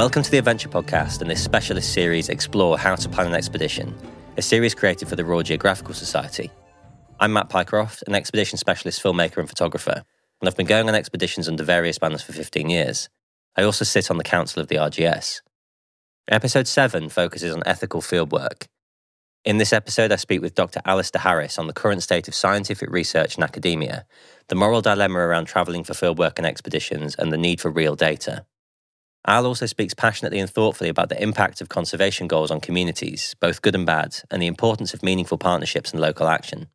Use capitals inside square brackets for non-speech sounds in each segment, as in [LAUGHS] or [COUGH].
Welcome to the Adventure Podcast and this specialist series Explore How to Plan an Expedition, a series created for the Royal Geographical Society. I'm Matt Pycroft, an expedition specialist filmmaker and photographer, and I've been going on expeditions under various banners for 15 years. I also sit on the council of the RGS. Episode 7 focuses on ethical fieldwork. In this episode, I speak with Dr. Alasdair Harris on the current state of scientific research and academia, the moral dilemma around travelling for fieldwork and expeditions, and the need for real data. Al also speaks passionately and thoughtfully about the impact of conservation goals on communities, both good and bad, and the importance of meaningful partnerships and local action.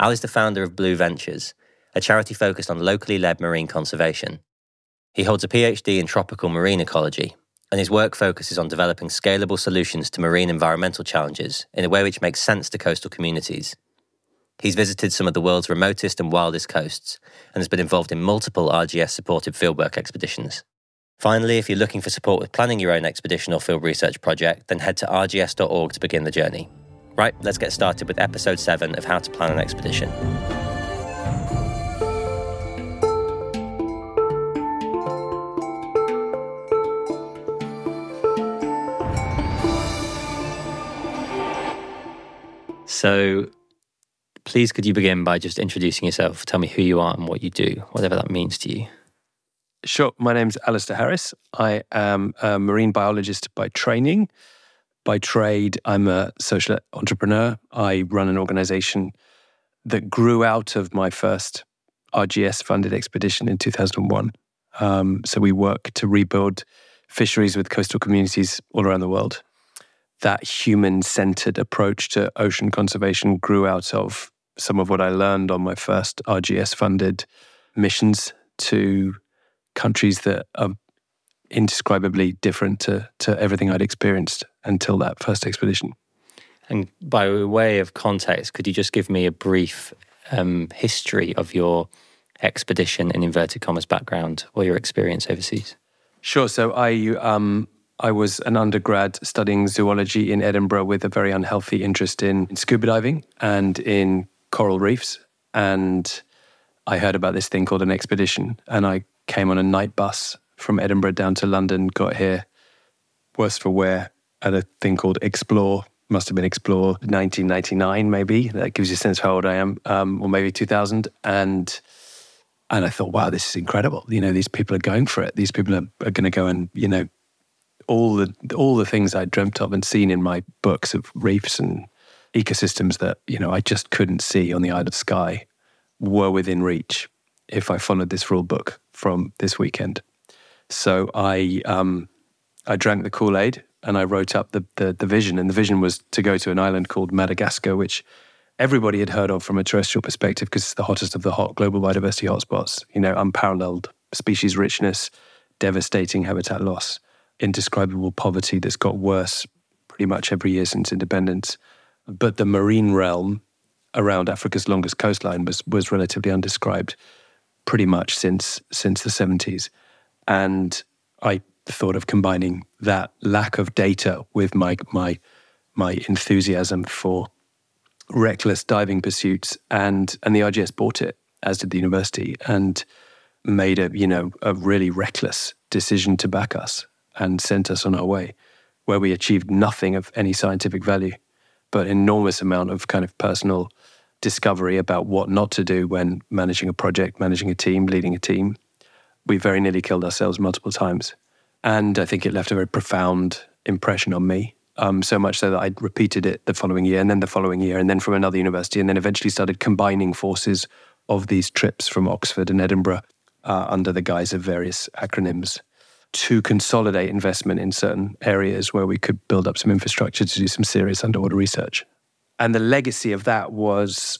Al is the founder of Blue Ventures, a charity focused on locally led marine conservation. He holds a PhD in tropical marine ecology, and his work focuses on developing scalable solutions to marine environmental challenges in a way which makes sense to coastal communities. He's visited some of the world's remotest and wildest coasts and has been involved in multiple RGS supported fieldwork expeditions. Finally, if you're looking for support with planning your own expedition or field research project, then head to rgs.org to begin the journey. Right, let's get started with episode 7 of How to Plan an Expedition. So, please could you begin by just introducing yourself? Tell me who you are and what you do, whatever that means to you. Sure. My name's Alasdair Harris. I am a marine biologist by training. By trade, I'm a social entrepreneur. I run an organization that grew out of my first RGS funded expedition in 2001. Um, so we work to rebuild fisheries with coastal communities all around the world. That human centered approach to ocean conservation grew out of some of what I learned on my first RGS funded missions to countries that are indescribably different to, to everything I'd experienced until that first expedition. And by way of context, could you just give me a brief um, history of your expedition in inverted commas background or your experience overseas? Sure. So I um, I was an undergrad studying zoology in Edinburgh with a very unhealthy interest in, in scuba diving and in coral reefs. And I heard about this thing called an expedition, and I came on a night bus from Edinburgh down to London, got here, worse for wear, at a thing called Explore. Must have been Explore 1999, maybe. That gives you a sense of how old I am, um, or maybe 2000. And and I thought, wow, this is incredible. You know, these people are going for it. These people are, are going to go and you know all the all the things I dreamt of and seen in my books of reefs and ecosystems that you know I just couldn't see on the Isle of Skye were within reach if I followed this rule book from this weekend. So I um, I drank the Kool Aid and I wrote up the, the, the vision. And the vision was to go to an island called Madagascar, which everybody had heard of from a terrestrial perspective because it's the hottest of the hot global biodiversity hotspots. You know, unparalleled species richness, devastating habitat loss, indescribable poverty that's got worse pretty much every year since independence. But the marine realm around Africa's longest coastline was was relatively undescribed pretty much since since the 70s. And I thought of combining that lack of data with my my my enthusiasm for reckless diving pursuits and and the RGS bought it as did the university and made a you know a really reckless decision to back us and sent us on our way where we achieved nothing of any scientific value but enormous amount of kind of personal discovery about what not to do when managing a project, managing a team, leading a team. We very nearly killed ourselves multiple times. And I think it left a very profound impression on me. Um, so much so that I repeated it the following year, and then the following year, and then from another university, and then eventually started combining forces of these trips from Oxford and Edinburgh uh, under the guise of various acronyms to consolidate investment in certain areas where we could build up some infrastructure to do some serious underwater research and the legacy of that was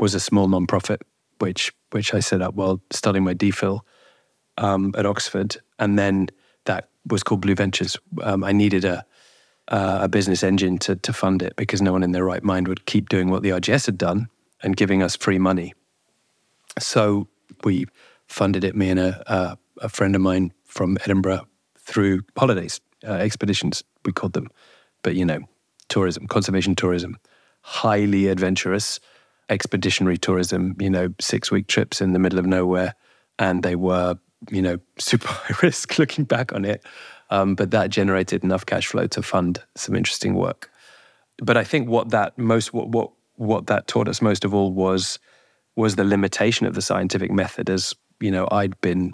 was a small nonprofit, which which I set up while studying my DPhil um, at Oxford, and then that was called Blue Ventures. Um, I needed a uh, a business engine to to fund it because no one in their right mind would keep doing what the RGS had done and giving us free money. So we funded it, me and a, a, friend of mine from Edinburgh, through holidays, uh, expeditions we called them, but you know, tourism, conservation tourism highly adventurous expeditionary tourism, you know, six week trips in the middle of nowhere. And they were, you know, [LAUGHS] super high risk looking back on it. Um, but that generated enough cash flow to fund some interesting work. But I think what that most what what what that taught us most of all was was the limitation of the scientific method. As you know, I'd been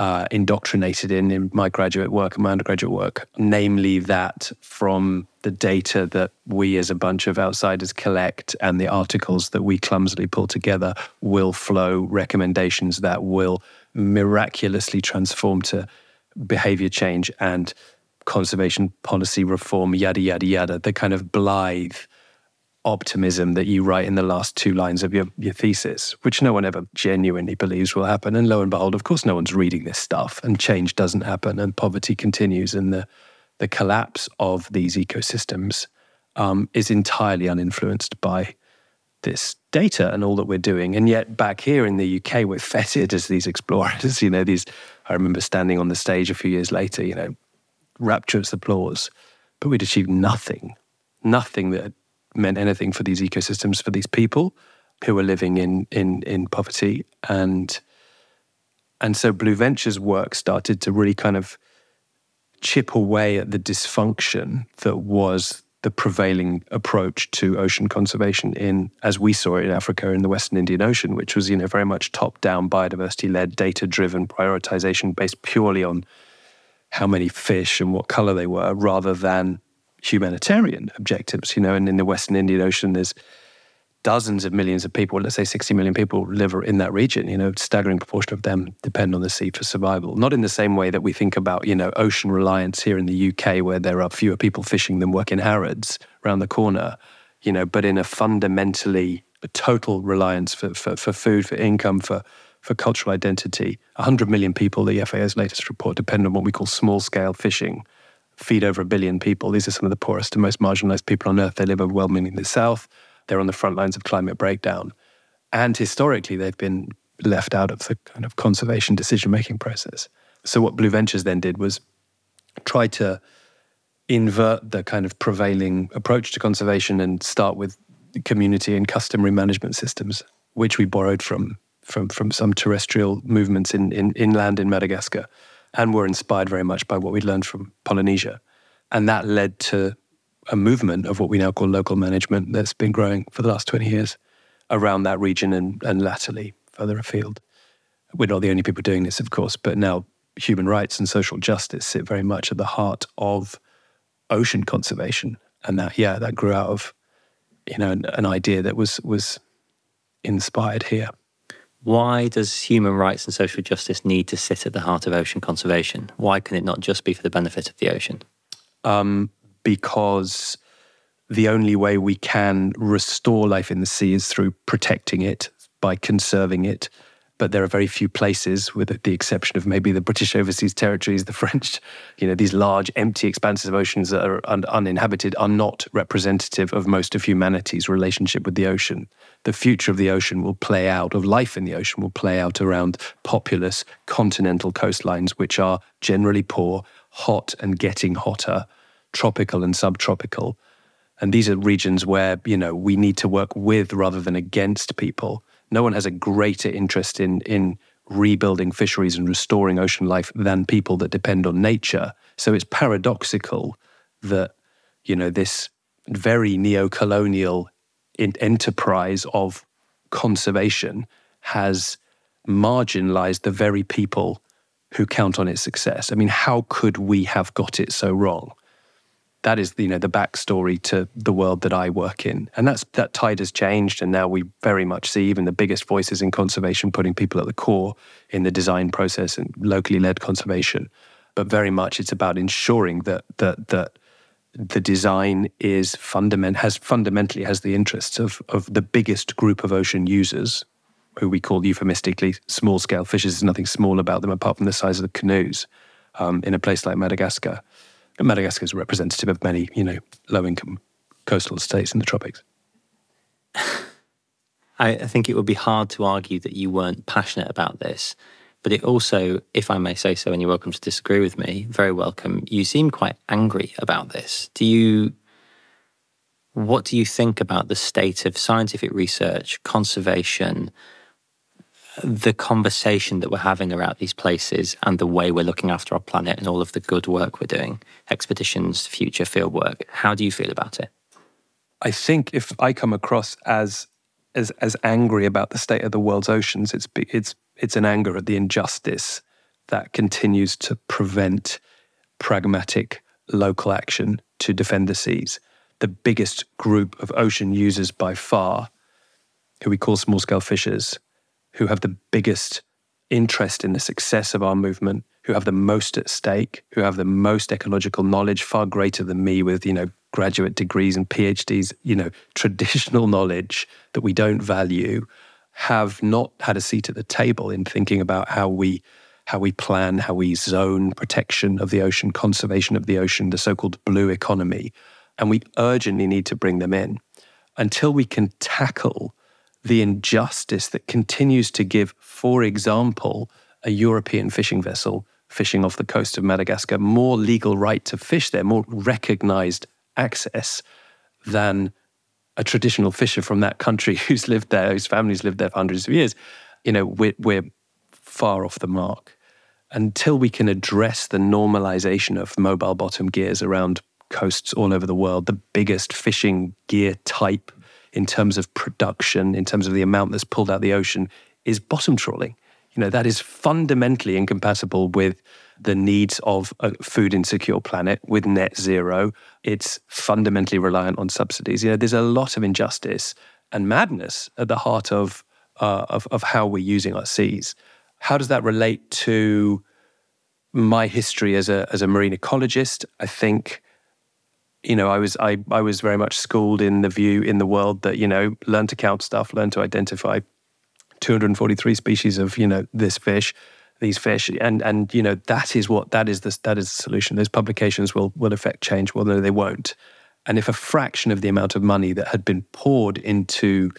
uh, indoctrinated in in my graduate work and my undergraduate work, namely that from the data that we as a bunch of outsiders collect and the articles that we clumsily pull together will flow recommendations that will miraculously transform to behavior change and conservation policy reform, yada, yada, yada, the kind of blithe optimism that you write in the last two lines of your, your thesis, which no one ever genuinely believes will happen. And lo and behold, of course, no one's reading this stuff, and change doesn't happen, and poverty continues, and the, the collapse of these ecosystems um, is entirely uninfluenced by this data and all that we're doing. And yet, back here in the UK, we're [LAUGHS] feted as these explorers. You know, these. I remember standing on the stage a few years later. You know, rapturous applause, but we'd achieved nothing, nothing that meant anything for these ecosystems, for these people who were living in in in poverty, and and so Blue Ventures work started to really kind of chip away at the dysfunction that was the prevailing approach to ocean conservation in, as we saw it in Africa in the Western Indian Ocean, which was, you know, very much top-down, biodiversity-led, data-driven prioritization based purely on how many fish and what color they were, rather than humanitarian objectives. You know, and in the Western Indian Ocean, there's dozens of millions of people, let's say 60 million people live in that region. You know, staggering proportion of them depend on the sea for survival. Not in the same way that we think about, you know, ocean reliance here in the UK, where there are fewer people fishing than work in Harrods around the corner, you know, but in a fundamentally a total reliance for, for, for food, for income, for for cultural identity. 100 million people, the FAO's latest report, depend on what we call small scale fishing feed over a billion people. These are some of the poorest and most marginalized people on earth. They live overwhelmingly in the south. They're on the front lines of climate breakdown. And historically, they've been left out of the kind of conservation decision making process. So, what Blue Ventures then did was try to invert the kind of prevailing approach to conservation and start with community and customary management systems, which we borrowed from from, from some terrestrial movements in, in inland in Madagascar and were inspired very much by what we'd learned from Polynesia. And that led to a movement of what we now call local management that's been growing for the last 20 years around that region and, and latterly further afield. We're not the only people doing this, of course, but now human rights and social justice sit very much at the heart of ocean conservation. And that, yeah, that grew out of, you know, an, an idea that was was inspired here. Why does human rights and social justice need to sit at the heart of ocean conservation? Why can it not just be for the benefit of the ocean? Um, because the only way we can restore life in the sea is through protecting it, by conserving it, but there are very few places, with the exception of maybe the British overseas territories, the French, you know, these large, empty expanses of oceans that are un- uninhabited are not representative of most of humanity's relationship with the ocean. The future of the ocean will play out, of life in the ocean will play out around populous continental coastlines, which are generally poor, hot and getting hotter, tropical and subtropical. And these are regions where, you know, we need to work with rather than against people no one has a greater interest in in rebuilding fisheries and restoring ocean life than people that depend on nature. So it's paradoxical that you know this very neo-colonial enterprise of conservation has marginalized the very people who count on its success. I mean, how could we have got it so wrong? That is you know the backstory to the world that I work in, and that's that tide has changed, and now we very much see even the biggest voices in conservation putting people at the core in the design process and locally led conservation. But very much it's about ensuring that that that the design is fundament has fundamentally has the interests of of the biggest group of ocean users, who we call euphemistically small scale fishers. There's nothing small about them apart from the size of the canoes um, in a place like Madagascar Madagascar is representative of many, you know, low-income coastal states in the tropics. [LAUGHS] I, I think it would be hard to argue that you weren't passionate about this, but it also, if I may say so, and you're welcome to disagree with me, very welcome. You seem quite angry about this. Do you? What do you think about the state of scientific research, conservation, the conversation that we're having around these places and the way we're looking after our planet and all of the good work we're doing, expeditions, future field work, how do you feel about it? I think if I come across as as as angry about the state of the world's oceans, it's it's it's an anger at the injustice that continues to prevent pragmatic local action to defend the seas. The biggest group of ocean users by far, who we call small scale fishers, who have the biggest interest in the success of our movement, who have the most at stake, who have the most ecological knowledge, far greater than me with, you know, graduate degrees and PhDs, you know, [LAUGHS] traditional knowledge that we don't value, have not had a seat at the table in thinking about how we how we plan, how we zone protection of the ocean, conservation of the ocean, the so-called blue economy. And we urgently need to bring them in. Until we can tackle the injustice that continues to give, for example, a European fishing vessel fishing off the coast of Madagascar more legal right to fish there, more recognized access than a traditional fisher from that country [LAUGHS] who's lived there, whose family's lived there for hundreds of years. You know, we're, we're far off the mark. Until we can address the normalization of mobile bottom gears around coasts all over the world, the biggest fishing gear type in terms of production, in terms of the amount that's pulled out the ocean, is bottom trawling. You know, that is fundamentally incompatible with the needs of a food insecure planet with net zero. It's fundamentally reliant on subsidies. You know, there's a lot of injustice and madness at the heart of, uh, of, of how we're using our seas. How does that relate to my history as a, as a marine ecologist? I think you know, I was I, I was very much schooled in the view in the world that you know, learn to count stuff, learn to identify 243 species of you know this fish, these fish, and and you know that is what that is the that is the solution. Those publications will will affect change, well no they won't. And if a fraction of the amount of money that had been poured into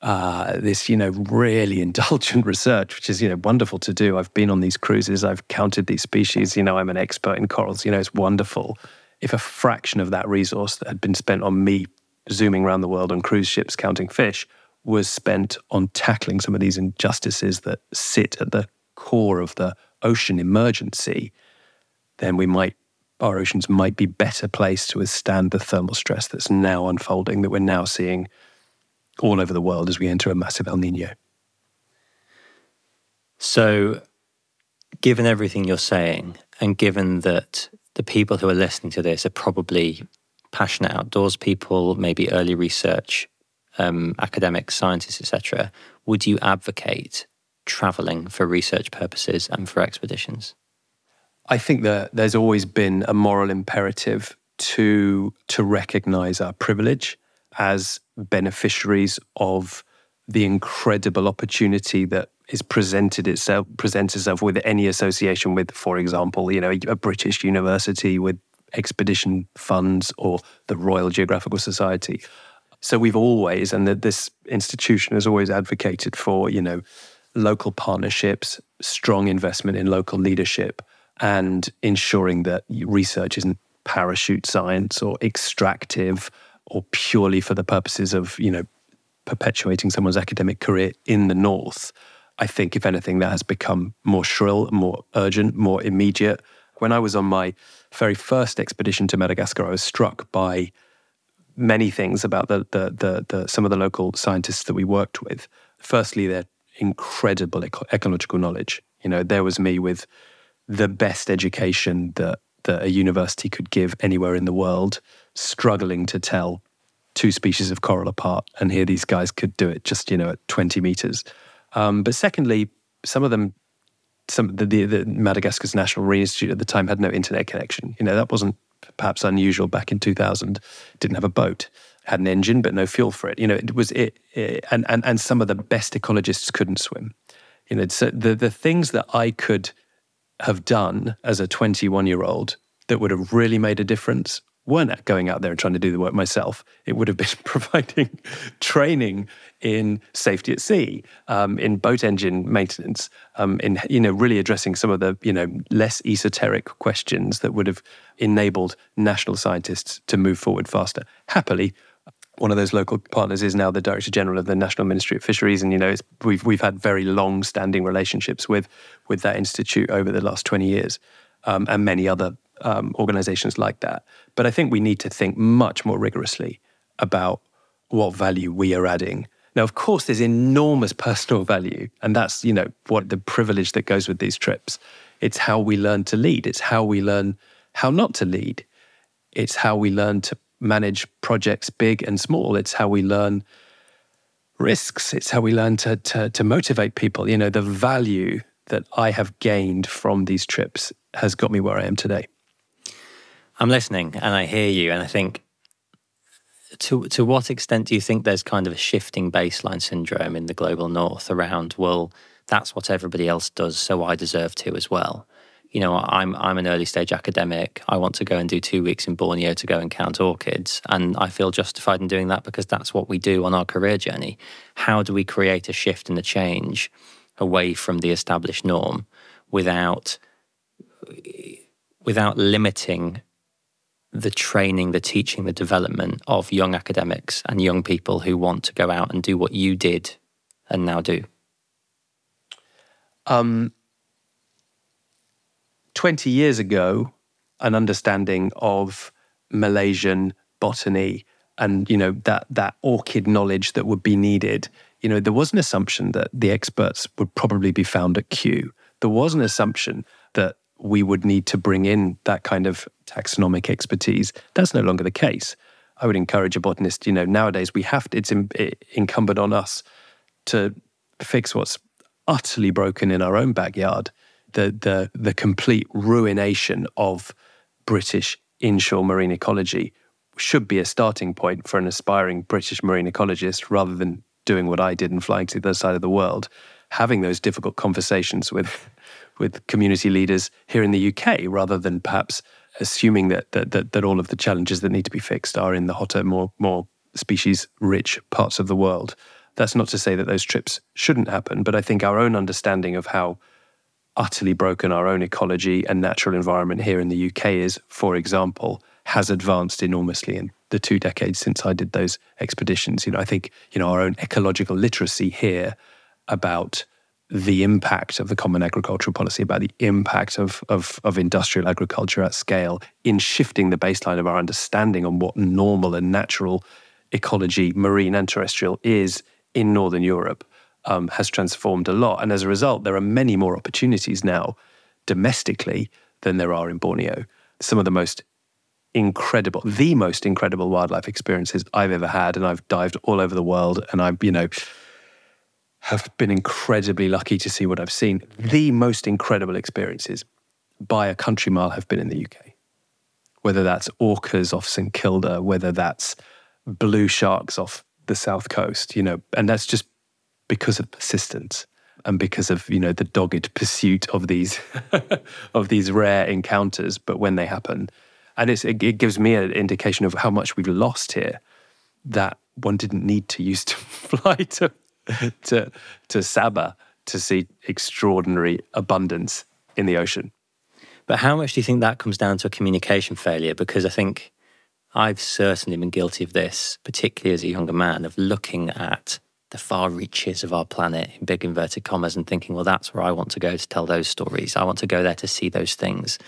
uh, this, you know, really [LAUGHS] indulgent research, which is, you know, wonderful to do. I've been on these cruises, I've counted these species, you know, I'm an expert in corals, you know, it's wonderful if a fraction of that resource that had been spent on me zooming around the world on cruise ships counting fish was spent on tackling some of these injustices that sit at the core of the ocean emergency, then we might our oceans might be better placed to withstand the thermal stress that's now unfolding that we're now seeing all over the world as we enter a massive El Nino. So, given everything you're saying, and given that the people who are listening to this are probably passionate outdoors people, maybe early research, um, academics, scientists, etc. Would you advocate traveling for research purposes and for expeditions? I think that there's always been a moral imperative to to recognize our privilege as beneficiaries of the incredible opportunity that is presented itself presents itself with any association with, for example, you know, a British university with expedition funds or the Royal Geographical Society. So we've always, and this institution has always advocated for, you know, local partnerships, strong investment in local leadership, and ensuring that research isn't parachute science or extractive or purely for the purposes of, you know, perpetuating someone's academic career in the North. I think, if anything, that has become more shrill, more urgent, more immediate. When I was on my very first expedition to Madagascar, I was struck by many things about the, the, the, the some of the local scientists that we worked with. Firstly, their incredible eco- ecological knowledge. You know, there was me with the best education that, that a university could give anywhere in the world, struggling to tell two species of coral apart. And here these guys could do it just, you know, at 20 meters. Um, but secondly, some of them, some the, the, the Madagascar's National Marine Institute at the time had no internet connection. You know, that wasn't perhaps unusual back in 2000. Didn't have a boat, had an engine, but no fuel for it. You know, it was it, it and, and, and some of the best ecologists couldn't swim. You know, so the, the things that I could have done as a 21 year old that would have really made a difference weren't going out there and trying to do the work myself. It would have been [LAUGHS] providing training in safety at sea, um, in boat engine maintenance, um, in you know really addressing some of the you know less esoteric questions that would have enabled national scientists to move forward faster. Happily, one of those local partners is now the Director General of the National Ministry of Fisheries, and you know we've we've had very long-standing relationships with with that institute over the last twenty years, um, and many other um, organisations like that. But I think we need to think much more rigorously about what value we are adding. Now, of course, there's enormous personal value, and that's you know what the privilege that goes with these trips. It's how we learn to lead. It's how we learn how not to lead. It's how we learn to manage projects big and small. It's how we learn risks. It's how we learn to, to, to motivate people. You know, the value that I have gained from these trips has got me where I am today. I'm listening and I hear you, and I think to to what extent do you think there's kind of a shifting baseline syndrome in the global north around well that's what everybody else does so I deserve to as well you know, I'm I'm an early stage academic. I want to go and do two weeks in Borneo to go and count orchids, and I feel justified in doing that because that's what we do on our career journey. How do we create a shift and a change away from the established norm without without limiting the training, the teaching, the development of young academics and young people who want to go out and do what you did and now do? Um, 20 years ago, an understanding of Malaysian botany and you know that that orchid knowledge that would be needed you know there was an assumption that the experts would probably be found at Kew there was an assumption that we would need to bring in that kind of taxonomic expertise. That's no longer the case. I would encourage a botanist you know nowadays we have to, it's in, incumbent on us to fix what's utterly broken in our own backyard the the the complete ruination of British inshore marine ecology. Should be a starting point for an aspiring British marine ecologist rather than doing what I did and flying to the other side of the world, having those difficult conversations with with community leaders here in the UK rather than perhaps assuming that that that, that all of the challenges that need to be fixed are in the hotter, more more species rich parts of the world. That's not to say that those trips shouldn't happen, but I think our own understanding of how utterly broken our own ecology and natural environment here in the UK is, for example, has advanced enormously in the two decades since I did those expeditions. You know, I think, you know, our own ecological literacy here about the impact of the common agricultural policy, about the impact of, of, of industrial agriculture at scale in shifting the baseline of our understanding on what normal and natural ecology, marine and terrestrial, is in Northern Europe um, has transformed a lot. And as a result, there are many more opportunities now domestically than there are in Borneo. Some of the most incredible, the most incredible wildlife experiences I've ever had. And I've dived all over the world and I've, you know, have been incredibly lucky to see what I've seen. The most incredible experiences by a country mile have been in the UK. Whether that's orcas off St Kilda, whether that's blue sharks off the south coast, you know, and that's just because of persistence and because of you know the dogged pursuit of these [LAUGHS] of these rare encounters but when they happen and it, it gives me an indication of how much we've lost here that one didn't need to use to [LAUGHS] fly to [LAUGHS] to to Sabah to see extraordinary abundance in the ocean but how much do you think that comes down to a communication failure because i think i've certainly been guilty of this particularly as a younger man of looking at the far reaches of our planet in big inverted commas and thinking, well, that's where I want to go to tell those stories. I want to go there to see those things.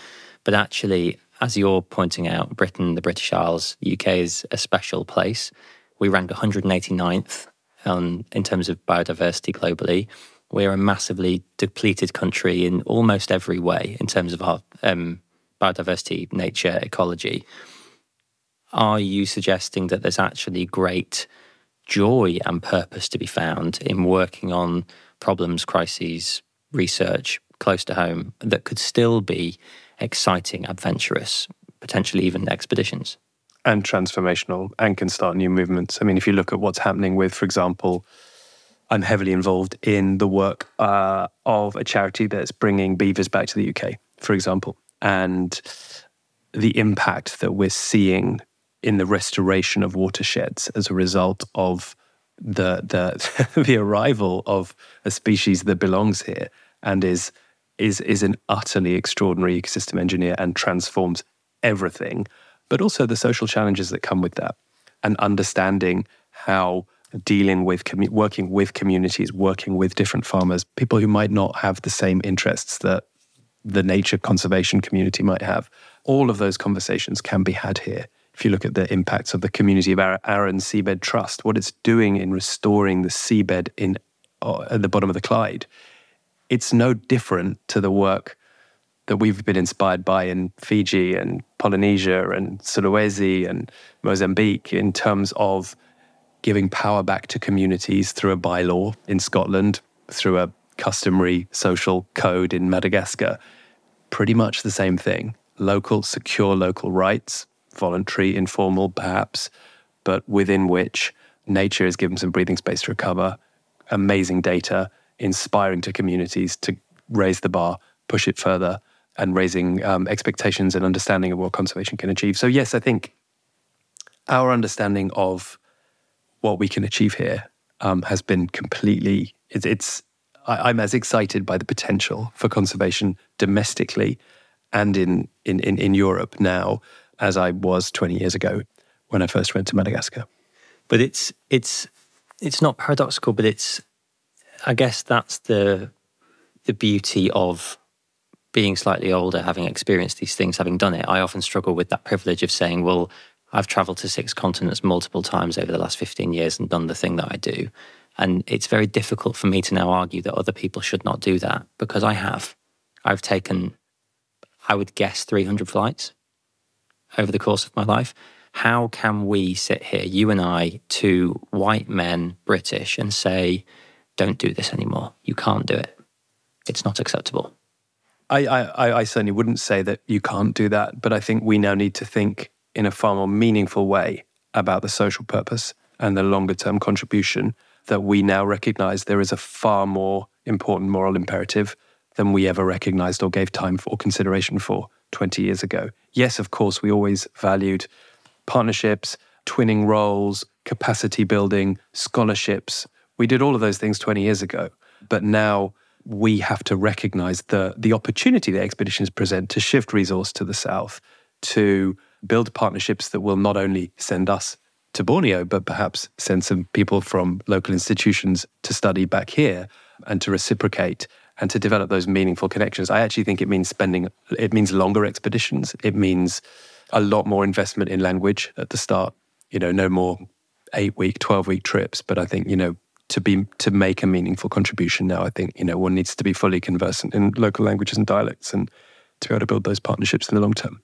But actually, as you're pointing out, Britain, the British Isles, UK is a special place. We rank 189th on, in terms of biodiversity globally. We're a massively depleted country in almost every way in terms of our um, biodiversity, nature, ecology. Are you suggesting that there's actually great joy and purpose to be found in working on problems, crises, research close to home that could still be exciting, adventurous, potentially even expeditions. And transformational and can start new movements. I mean, if you look at what's happening with, for example, I'm heavily involved in the work uh, of a charity that's bringing beavers back to the UK, for example, and the impact that we're seeing in the restoration of watersheds as a result of the the [LAUGHS] the arrival of a species that belongs here and is is is an utterly extraordinary ecosystem engineer and transforms everything, but also the social challenges that come with that. and understanding how dealing with commu- working with communities, working with different farmers, people who might not have the same interests that the nature conservation community might have. All of those conversations can be had here. If you look at the impacts of the community of Arran Seabed Trust, what it's doing in restoring the seabed in uh, at the bottom of the Clyde, it's no different to the work that we've been inspired by in Fiji and Polynesia and Sulawesi and Mozambique in terms of giving power back to communities through a bylaw in Scotland, through a customary social code in Madagascar. Pretty much the same thing. Local, secure local rights, voluntary, informal perhaps, but within which nature is given some breathing space to recover, amazing data, inspiring to communities to raise the bar, push it further, and raising um, expectations and understanding of what conservation can achieve. So, yes, I think our understanding of what we can achieve here um, has been completely. It's, it's I, am as excited by the potential for conservation domestically and in, in, in, in Europe now as I was 20 years ago when I first went to Madagascar. But it's it's it's not paradoxical, but it's I guess that's the the beauty of being slightly older, having experienced these things, having done it. I often struggle with that privilege of saying, well, I've traveled to six continents multiple times over the last 15 years and done the thing that I do. And it's very difficult for me to now argue that other people should not do that because I have. I've taken, I would guess, 300 flights over the course of my life. How can we sit here, you and I, two white men, British, and say, don't do this anymore? You can't do it. It's not acceptable. I, I, I certainly wouldn't say that you can't do that, but I think we now need to think in a far more meaningful way about the social purpose and the longer term contribution that we now recognize there is a far more important moral imperative than we ever recognized or gave time for or consideration for 20 years ago. Yes, of course, we always valued partnerships, twinning roles, capacity building, scholarships. We did all of those things 20 years ago. But now we have to recognize the, the opportunity that expeditions present to shift resource to the south, to build partnerships that will not only send us to Borneo, but perhaps send some people from local institutions to study back here and to reciprocate and to develop those meaningful connections. I actually think it means spending, it means longer expeditions. It means a lot more investment in language at the start. You know, no more eight week, 12 week trips. But I think, you know, to be to make a meaningful contribution now, I think, you know, one needs to be fully conversant in local languages and dialects and to be able to build those partnerships in the long term.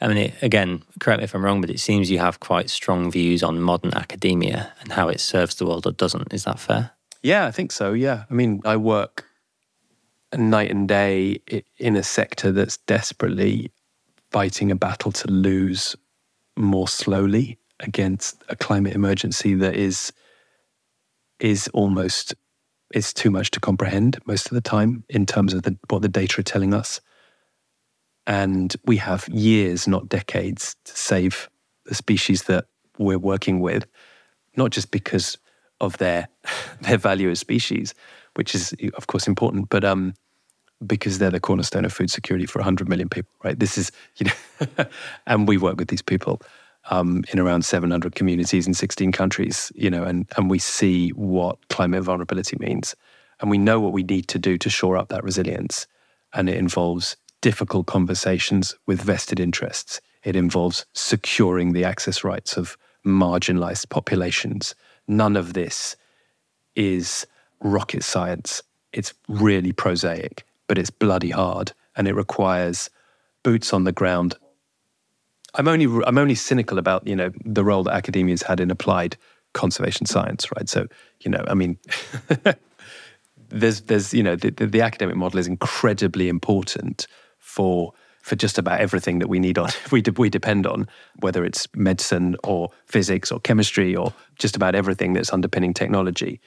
I mean, it, again, correct me if I'm wrong, but it seems you have quite strong views on modern academia and how it serves the world or doesn't. Is that fair? Yeah, I think so. Yeah. I mean, I work night and day in a sector that's desperately fighting a battle to lose more slowly against a climate emergency that is is almost is too much to comprehend most of the time in terms of the, what the data are telling us. And we have years, not decades, to save the species that we're working with, not just because of their [LAUGHS] their value as species, which is of course important, but um, because they're the cornerstone of food security for 100 million people, right? This is, you know, [LAUGHS] and we work with these people um, in around 700 communities in 16 countries, you know, and, and we see what climate vulnerability means. And we know what we need to do to shore up that resilience. And it involves difficult conversations with vested interests. It involves securing the access rights of marginalized populations. None of this is rocket science. It's really prosaic, but it's bloody hard and it requires boots on the ground. I'm only I'm only cynical about, you know, the role that academia has had in applied conservation science, right? So, you know, I mean [LAUGHS] there's there's you know the, the, the academic model is incredibly important for for just about everything that we need on [LAUGHS] we de- we depend on whether it's medicine or physics or chemistry or just about everything that's underpinning technology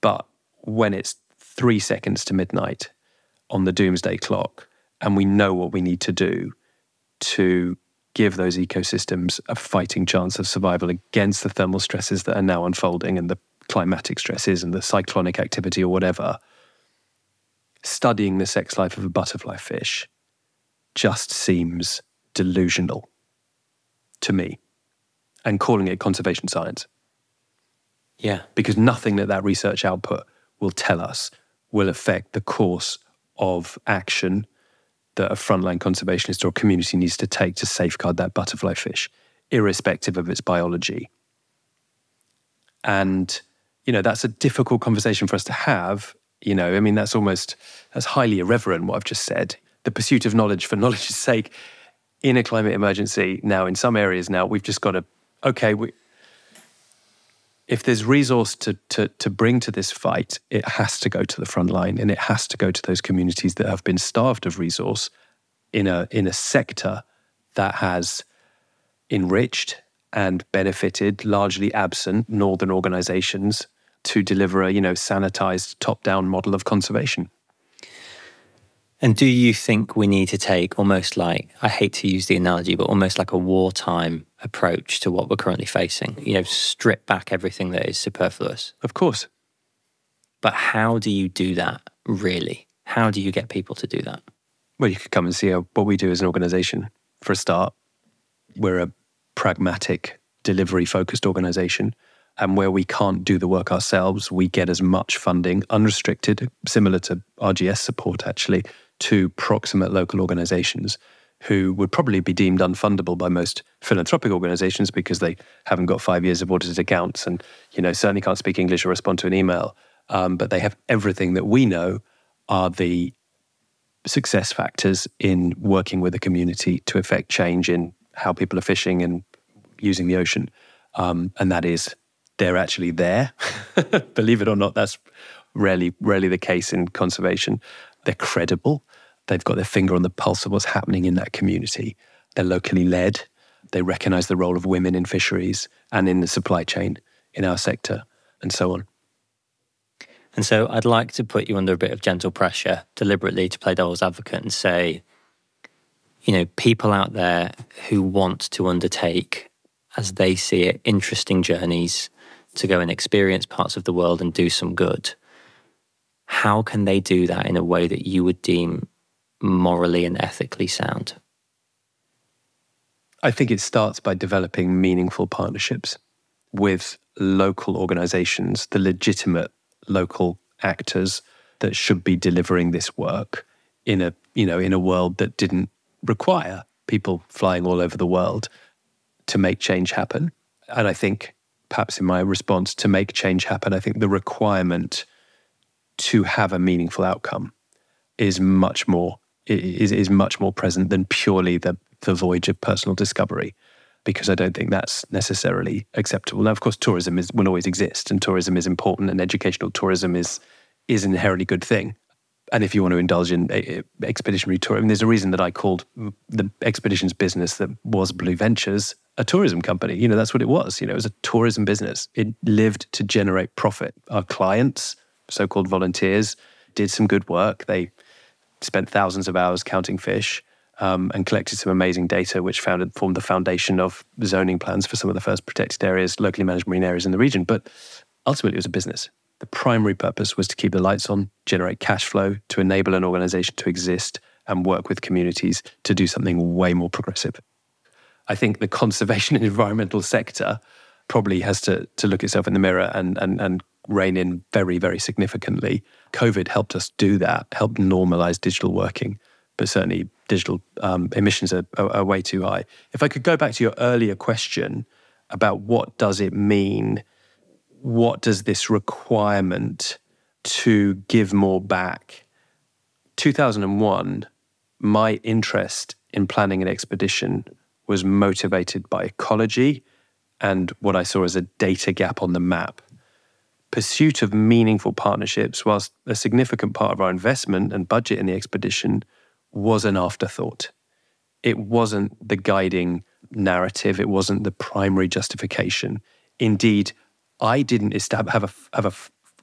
but when it's 3 seconds to midnight on the doomsday clock and we know what we need to do to give those ecosystems a fighting chance of survival against the thermal stresses that are now unfolding and the climatic stresses and the cyclonic activity or whatever studying the sex life of a butterfly fish just seems delusional to me. and calling it conservation science. Yeah. Because nothing that that research output will tell us will affect the course of action that a frontline conservationist or community needs to take to safeguard that butterfly fish, irrespective of its biology. And, you know, that's a difficult conversation for us to have. You know, I mean, that's almost, that's highly irreverent, what I've just said. The pursuit of knowledge for [LAUGHS] knowledge's sake in a climate emergency now, in some areas now, we've just got to, okay, we, if there's resource to, to, to bring to this fight, it has to go to the front line and it has to go to those communities that have been starved of resource in a, in a sector that has enriched and benefited largely absent northern organizations to deliver a you know sanitized top down model of conservation. And do you think we need to take almost like, I hate to use the analogy, but almost like a wartime approach to what we're currently facing? You know, strip back everything that is superfluous. Of course. But how do you do that, really? How do you get people to do that? Well, you could come and see what we do as an organization. For a start, we're a pragmatic, delivery focused organization. And where we can't do the work ourselves, we get as much funding, unrestricted, similar to RGS support actually, to proximate local organizations who would probably be deemed unfundable by most philanthropic organizations because they haven't got five years of audited accounts and you know certainly can't speak english or respond to an email. Um, but they have everything that we know are the success factors in working with a community to affect change in how people are fishing and using the ocean. Um, and that is they're actually there. [LAUGHS] Believe it or not that's rarely rarely the case in conservation. They're credible. They've got their finger on the pulse of what's happening in that community. They're locally led. They recognize the role of women in fisheries and in the supply chain in our sector, and so on. And so I'd like to put you under a bit of gentle pressure deliberately to play devil's advocate and say, you know, people out there who want to undertake, as they see it, interesting journeys to go and experience parts of the world and do some good how can they do that in a way that you would deem morally and ethically sound? I think it starts by developing meaningful partnerships with local organizations, the legitimate local actors that should be delivering this work in a you know in a world that didn't require people flying all over the world to make change happen. And I think perhaps in my response to make change happen, I think the requirement to have a meaningful outcome is much more is, is much more present than purely the, the voyage of personal discovery because I don't think that's necessarily acceptable. Now, of course, tourism is, will always exist, and tourism is important, and educational tourism is is an inherently good thing. And if you want to indulge in eh, eh, expeditionary tourism, there's a reason that I called the expeditions business that was Blue Ventures a tourism company. You know, that's what it was. You know, it was a tourism business. It lived to generate profit. Our clients so called volunteers, did some good work. They spent thousands of hours counting fish um, and collected some amazing data, which formed the foundation of zoning plans for some of the first protected areas, locally managed marine areas in the region. But ultimately, it was a business. The primary purpose was to keep the lights on, generate cash flow, to enable an organization to exist and work with communities to do something way more progressive. I think the conservation [LAUGHS] and environmental sector probably has to, to look itself in the mirror and, and, and rein in very, very significantly. COVID helped us do that, helped normalize digital working, but certainly digital um, emissions are, are, are way too high. If I could go back to your earlier question about what does it mean, what does this requirement to give more back? 2001, my interest in planning an expedition was motivated by ecology and what I saw as a data gap on the map pursuit of meaningful partnerships, whilst a significant part of our investment and budget in the expedition was an afterthought. It wasn't the guiding narrative, it wasn't the primary justification. Indeed, I didn't have a, have a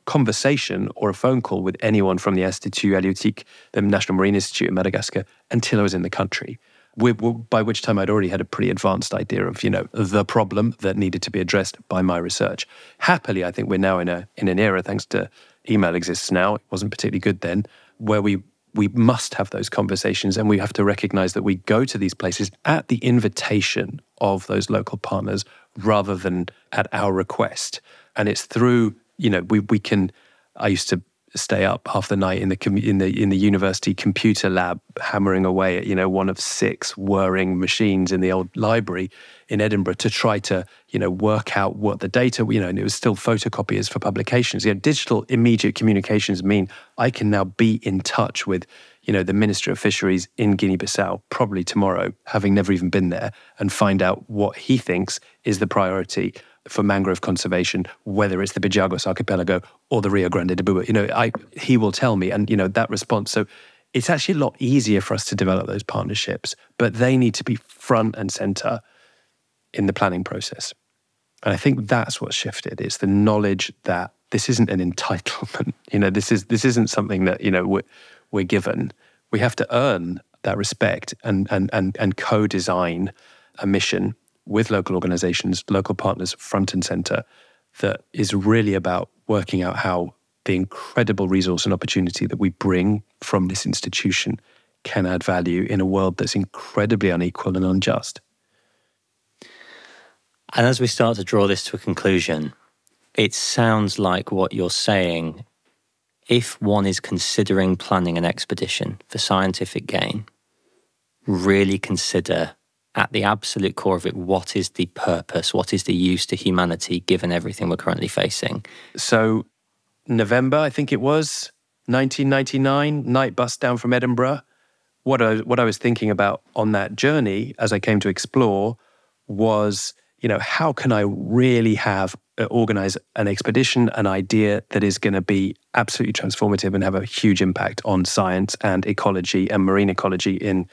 conversation or a phone call with anyone from the Institut Halieutique, the National Marine Institute in Madagascar, until I was in the country by which time I'd already had a pretty advanced idea of, you know, the problem that needed to be addressed by my research. Happily, I think we're now in a in an era, thanks to email exists now. It wasn't particularly good then, where we we must have those conversations and we have to recognize that we go to these places at the invitation of those local partners rather than at our request. And it's through, you know, we, we can, I used to stay up half the night in the in the in the university computer lab hammering away at you know one of six whirring machines in the old library in Edinburgh to try to you know work out what the data you know and it was still photocopiers for publications. You know digital immediate communications mean I can now be in touch with you know the minister of fisheries in Guinea-Bissau probably tomorrow having never even been there and find out what he thinks is the priority for mangrove conservation, whether it's the Bijagos archipelago or the Rio Grande de Buba. You know, I, he will tell me, and you know that response. So it's actually a lot easier for us to develop those partnerships, but they need to be front and center in the planning process. And I think that's what's shifted. It's the knowledge that this isn't an [LAUGHS] entitlement. You know, this is this isn't something that you know we're, we're given. We have to earn that respect and and and and co-design a mission with local organizations, local partners front and center that is really about working out how the incredible resource and opportunity that we bring from this institution can add value in a world that's incredibly unequal and unjust. And as we start to draw this to a conclusion, it sounds like what you're saying if one is considering planning an expedition for scientific gain, really consider at the absolute core of it, what is the purpose? What is the use to humanity given everything we're currently facing? So, November, I think it was 1999, night bus down from Edinburgh. What I, what I was thinking about on that journey as I came to explore was, you know, how can I really have uh, organize an expedition, an idea that is going to be absolutely transformative and have a huge impact on science and ecology and marine ecology in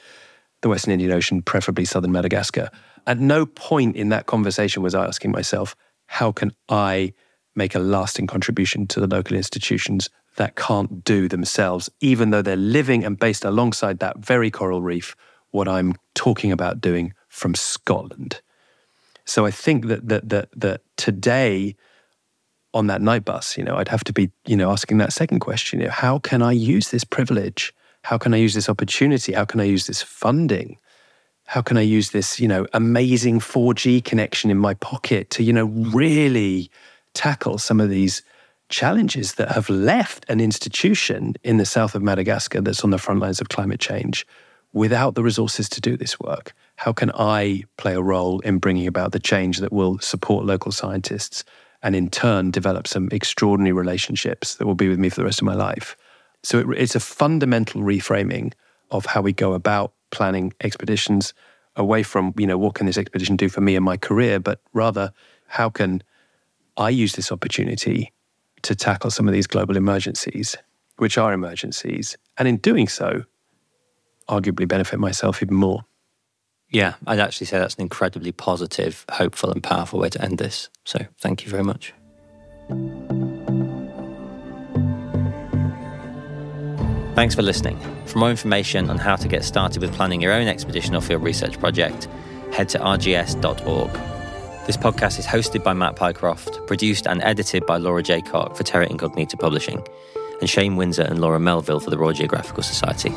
the Western Indian Ocean, preferably southern Madagascar. At no point in that conversation was I asking myself, how can I make a lasting contribution to the local institutions that can't do themselves, even though they're living and based alongside that very coral reef, what I'm talking about doing from Scotland. So I think that that that that today on that night bus, you know, I'd have to be, you know, asking that second question, you know, how can I use this privilege how can I use this opportunity? How can I use this funding? How can I use this, you know, amazing 4G connection in my pocket to, you know, really tackle some of these challenges that have left an institution in the south of Madagascar that's on the front lines of climate change without the resources to do this work? How can I play a role in bringing about the change that will support local scientists and in turn develop some extraordinary relationships that will be with me for the rest of my life? So it, it's a fundamental reframing of how we go about planning expeditions away from, you know, what can this expedition do for me and my career, but rather, how can I use this opportunity to tackle some of these global emergencies, which are emergencies, and in doing so, arguably benefit myself even more. Yeah, I'd actually say that's an incredibly positive, hopeful, and powerful way to end this. So thank you very much. Thanks for listening. For more information on how to get started with planning your own expedition or field research project, head to rgs.org. This podcast is hosted by Matt Pycroft, produced and edited by Laura Jaycock for Terra Incognita Publishing, and Shane Winser and Laura Melville for the Royal Geographical Society.